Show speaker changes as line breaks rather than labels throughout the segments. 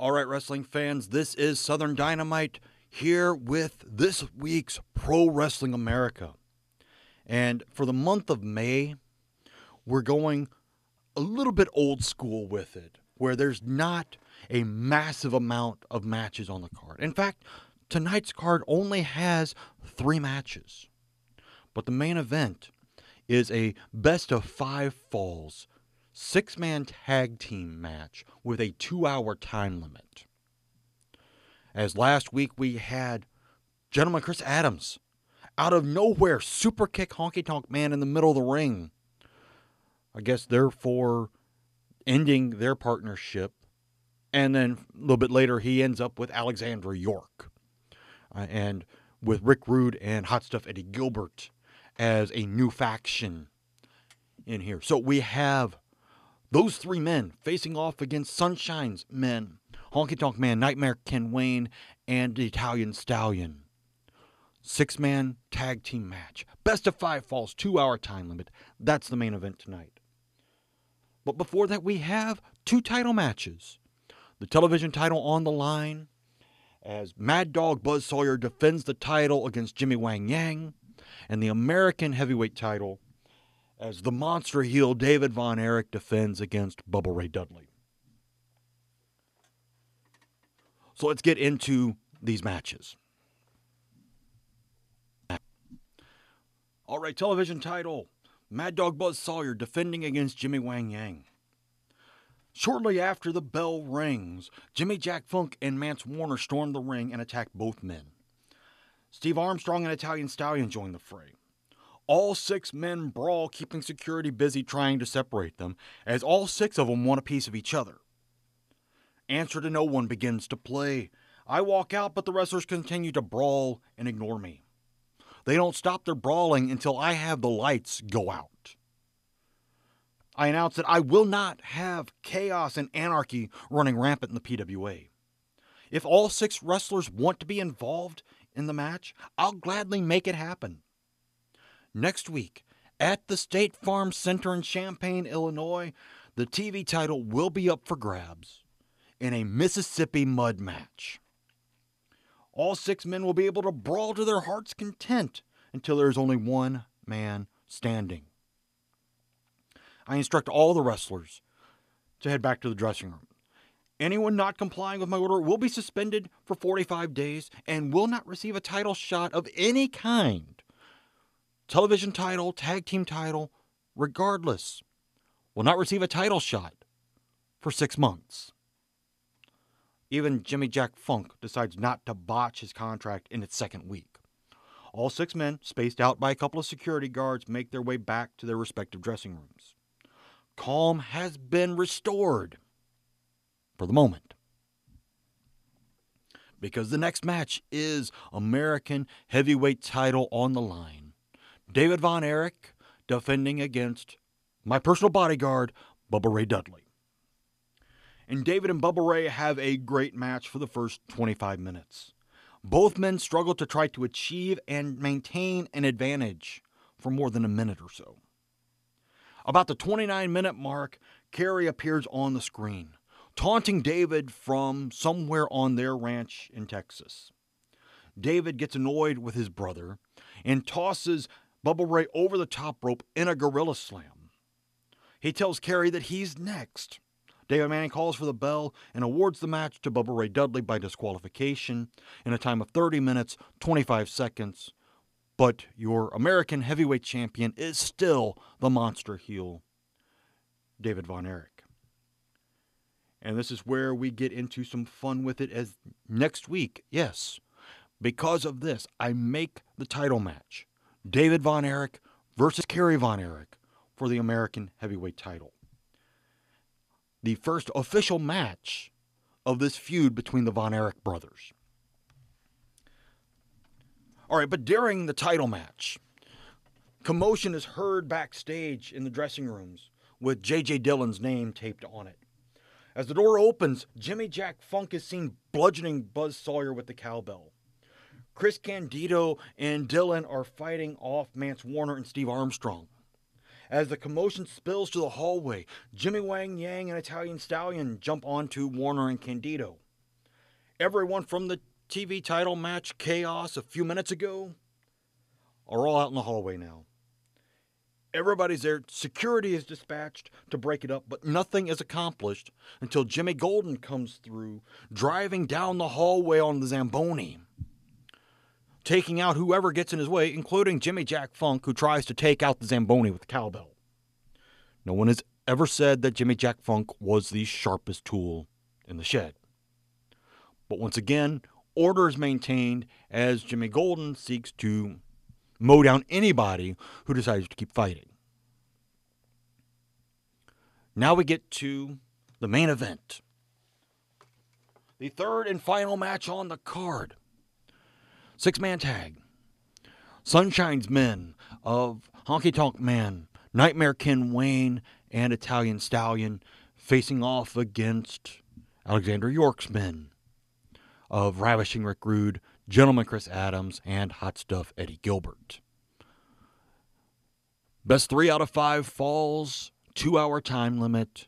All right, wrestling fans, this is Southern Dynamite here with this week's Pro Wrestling America. And for the month of May, we're going a little bit old school with it, where there's not a massive amount of matches on the card. In fact, tonight's card only has three matches. But the main event is a best of five falls six man tag team match with a two hour time limit. As last week we had gentleman Chris Adams out of nowhere super kick honky tonk man in the middle of the ring. I guess therefore ending their partnership. And then a little bit later, he ends up with Alexandra York uh, and with Rick Rude and Hot Stuff Eddie Gilbert as a new faction in here. So we have those three men facing off against Sunshine's men, Honky Tonk Man, Nightmare Ken Wayne, and the Italian Stallion. Six man tag team match. Best of five falls, two hour time limit. That's the main event tonight. But before that, we have two title matches. The television title on the line as Mad Dog Buzz Sawyer defends the title against Jimmy Wang Yang, and the American heavyweight title as the monster heel David Von Erich defends against Bubba Ray Dudley. So let's get into these matches. All right, television title Mad Dog Buzz Sawyer defending against Jimmy Wang Yang. Shortly after the bell rings, Jimmy Jack Funk and Mance Warner storm the ring and attack both men. Steve Armstrong and Italian Stallion join the fray. All six men brawl, keeping security busy trying to separate them, as all six of them want a piece of each other. Answer to no one begins to play. I walk out, but the wrestlers continue to brawl and ignore me. They don't stop their brawling until I have the lights go out. I announce that I will not have chaos and anarchy running rampant in the PWA. If all six wrestlers want to be involved in the match, I'll gladly make it happen next week at the State Farm Center in Champaign, Illinois. The TV title will be up for grabs in a Mississippi mud match. All six men will be able to brawl to their heart's content until there is only one man standing. I instruct all the wrestlers to head back to the dressing room. Anyone not complying with my order will be suspended for 45 days and will not receive a title shot of any kind television title, tag team title, regardless, will not receive a title shot for six months. Even Jimmy Jack Funk decides not to botch his contract in its second week. All six men, spaced out by a couple of security guards, make their way back to their respective dressing rooms. Calm has been restored for the moment. Because the next match is American heavyweight title on the line. David Von Erich defending against my personal bodyguard, Bubba Ray Dudley. And David and Bubba Ray have a great match for the first 25 minutes. Both men struggle to try to achieve and maintain an advantage for more than a minute or so. About the 29 minute mark, Kerry appears on the screen, taunting David from somewhere on their ranch in Texas. David gets annoyed with his brother and tosses Bubba Ray over the top rope in a gorilla slam. He tells Kerry that he's next. David Manning calls for the bell and awards the match to Bubba Ray Dudley by disqualification in a time of 30 minutes, 25 seconds. But your American heavyweight champion is still the monster heel, David Von Erich. And this is where we get into some fun with it as next week, yes, because of this, I make the title match David Von Erich versus Kerry Von Erich for the American heavyweight title. The first official match of this feud between the Von Erich brothers. All right, but during the title match, commotion is heard backstage in the dressing rooms with J.J. Dillon's name taped on it. As the door opens, Jimmy Jack Funk is seen bludgeoning Buzz Sawyer with the cowbell. Chris Candido and Dillon are fighting off Mance Warner and Steve Armstrong. As the commotion spills to the hallway, Jimmy Wang Yang and Italian Stallion jump onto Warner and Candido. everyone from the TV title match Chaos a few minutes ago are all out in the hallway now. Everybody's there. Security is dispatched to break it up, but nothing is accomplished until Jimmy Golden comes through, driving down the hallway on the Zamboni, taking out whoever gets in his way, including Jimmy Jack Funk, who tries to take out the Zamboni with the cowbell. No one has ever said that Jimmy Jack Funk was the sharpest tool in the shed. But once again, order is maintained as Jimmy Golden seeks to mow down anybody who decides to keep fighting. Now we get to the main event. The third and final match on the card. Six man tag. Sunshine's Men of Honky Tonk Man, Nightmare Ken Wayne, and Italian Stallion facing off against Alexandra York's men of Ravishing Rick Rude, Gentleman Chris Adams, and Hot Stuff Eddie Gilbert. Best three out of five falls, two hour time limit,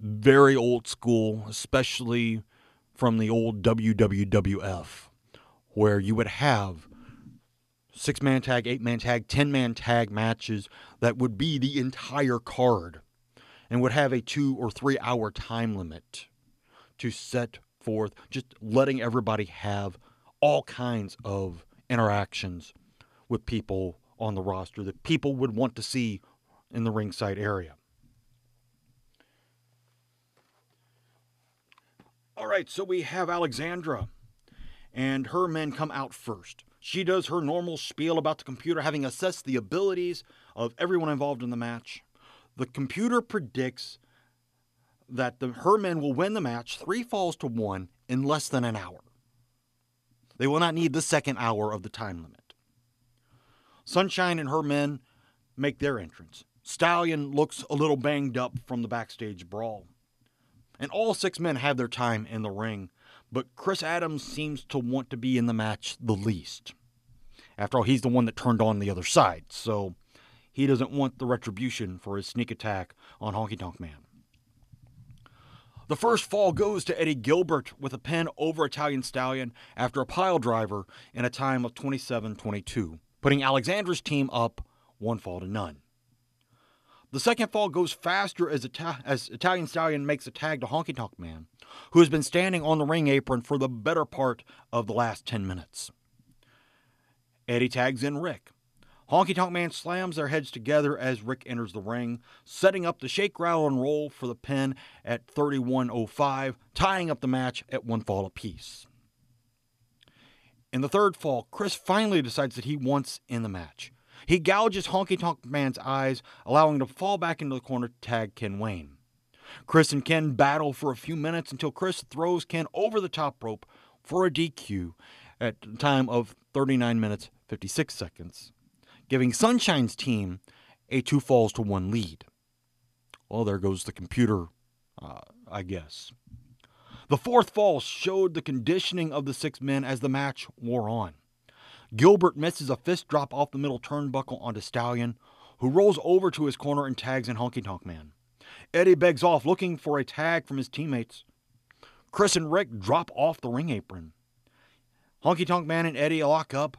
very old school, especially from the old WWWF, where you would have six man tag, eight man tag, 10 man tag matches that would be the entire card and would have a two or three hour time limit to set forth, just letting everybody have all kinds of interactions with people on the roster that people would want to see in the ringside area. All right, so we have Alexandra, and her men come out first. She does her normal spiel about the computer having assessed the abilities of everyone involved in the match. The computer predicts that the, her men will win the match three falls to one in less than an hour. They will not need the second hour of the time limit. Sunshine and her men make their entrance. Stallion looks a little banged up from the backstage brawl. And all six men have their time in the ring, but Chris Adams seems to want to be in the match the least. After all, he's the one that turned on the other side, so he doesn't want the retribution for his sneak attack on Honky Tonk Man. The first fall goes to Eddie Gilbert with a pin over Italian Stallion after a pile driver in a time of 27 22, putting Alexandra's team up one fall to none. The second fall goes faster as, Ita- as Italian Stallion makes a tag to Honky Tonk Man, who has been standing on the ring apron for the better part of the last 10 minutes. Eddie tags in Rick. Honky Tonk Man slams their heads together as Rick enters the ring, setting up the shake, rattle, and roll for the pin at 31.05, tying up the match at one fall apiece. In the third fall, Chris finally decides that he wants in the match. He gouges Honky Tonk Man's eyes, allowing him to fall back into the corner to tag Ken Wayne. Chris and Ken battle for a few minutes until Chris throws Ken over the top rope for a DQ at a time of 39 minutes 56 seconds giving Sunshine's team a two falls to one lead. Well, there goes the computer, uh, I guess. The fourth fall showed the conditioning of the six men as the match wore on. Gilbert misses a fist drop off the middle turnbuckle onto Stallion, who rolls over to his corner and tags in Honky Tonk Man. Eddie begs off, looking for a tag from his teammates. Chris and Rick drop off the ring apron. Honky Tonk Man and Eddie lock up,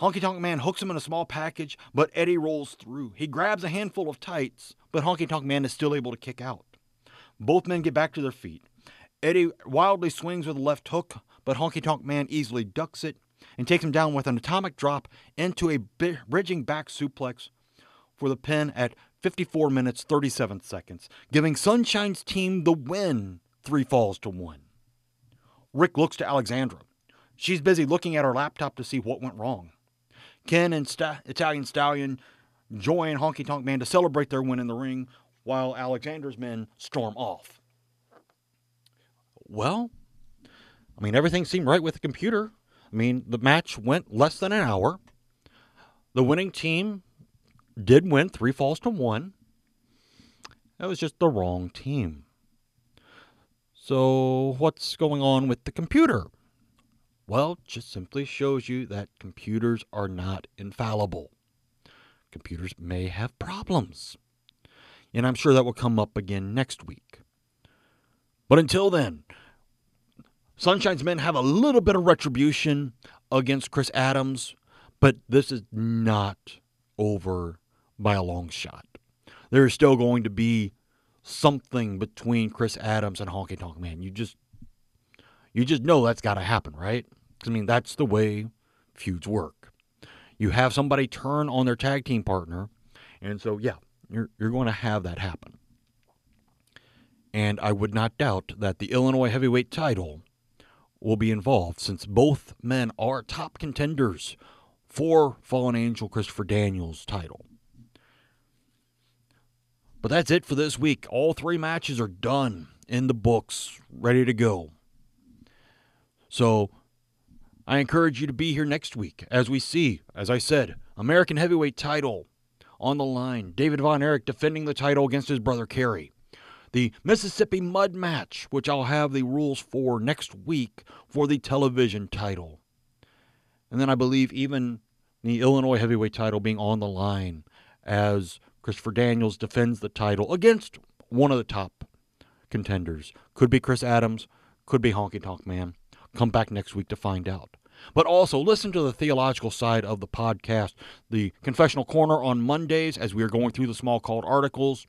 Honky Tonk Man hooks him in a small package, but Eddie rolls through. He grabs a handful of tights, but Honky Tonk Man is still able to kick out. Both men get back to their feet. Eddie wildly swings with a left hook, but Honky Tonk Man easily ducks it and takes him down with an atomic drop into a bridging back suplex for the pin at 54 minutes 37 seconds, giving Sunshine's team the win, three falls to one. Rick looks to Alexandra. She's busy looking at her laptop to see what went wrong. Ken and St- Italian Stallion join Honky Tonk Man to celebrate their win in the ring while Alexandra's men storm off. Well, I mean, everything seemed right with the computer. I mean, the match went less than an hour. The winning team did win three falls to one. That was just the wrong team. So, what's going on with the computer? Well, just simply shows you that computers are not infallible. Computers may have problems. And I'm sure that will come up again next week. But until then, Sunshine's men have a little bit of retribution against Chris Adams, but this is not over by a long shot. There is still going to be something between Chris Adams and Honky Tonk Man. You just you just know that's got to happen, right? I mean, that's the way feuds work. You have somebody turn on their tag team partner, and so yeah, you're you're going to have that happen. And I would not doubt that the Illinois heavyweight title will be involved since both men are top contenders for Fallen Angel Christopher Daniels title. But that's it for this week. All three matches are done in the books, ready to go. So I encourage you to be here next week as we see, as I said, American heavyweight title on the line. David Von Erich defending the title against his brother Kerry. The Mississippi Mud match, which I'll have the rules for next week for the television title. And then I believe even the Illinois heavyweight title being on the line as Christopher Daniels defends the title against one of the top contenders. Could be Chris Adams, could be Honky Tonk Man. Come back next week to find out. But also listen to the theological side of the podcast, the Confessional Corner on Mondays as we are going through the Smalcald articles.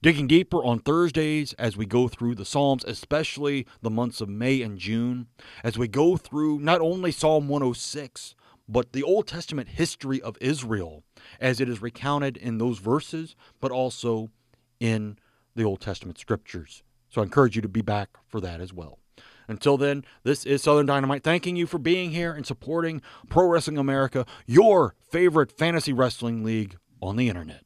Digging deeper on Thursdays as we go through the Psalms, especially the months of May and June, as we go through not only Psalm 106, but the Old Testament history of Israel as it is recounted in those verses, but also in the Old Testament scriptures. So I encourage you to be back for that as well. Until then, this is Southern Dynamite thanking you for being here and supporting Pro Wrestling America, your favorite fantasy wrestling league on the internet.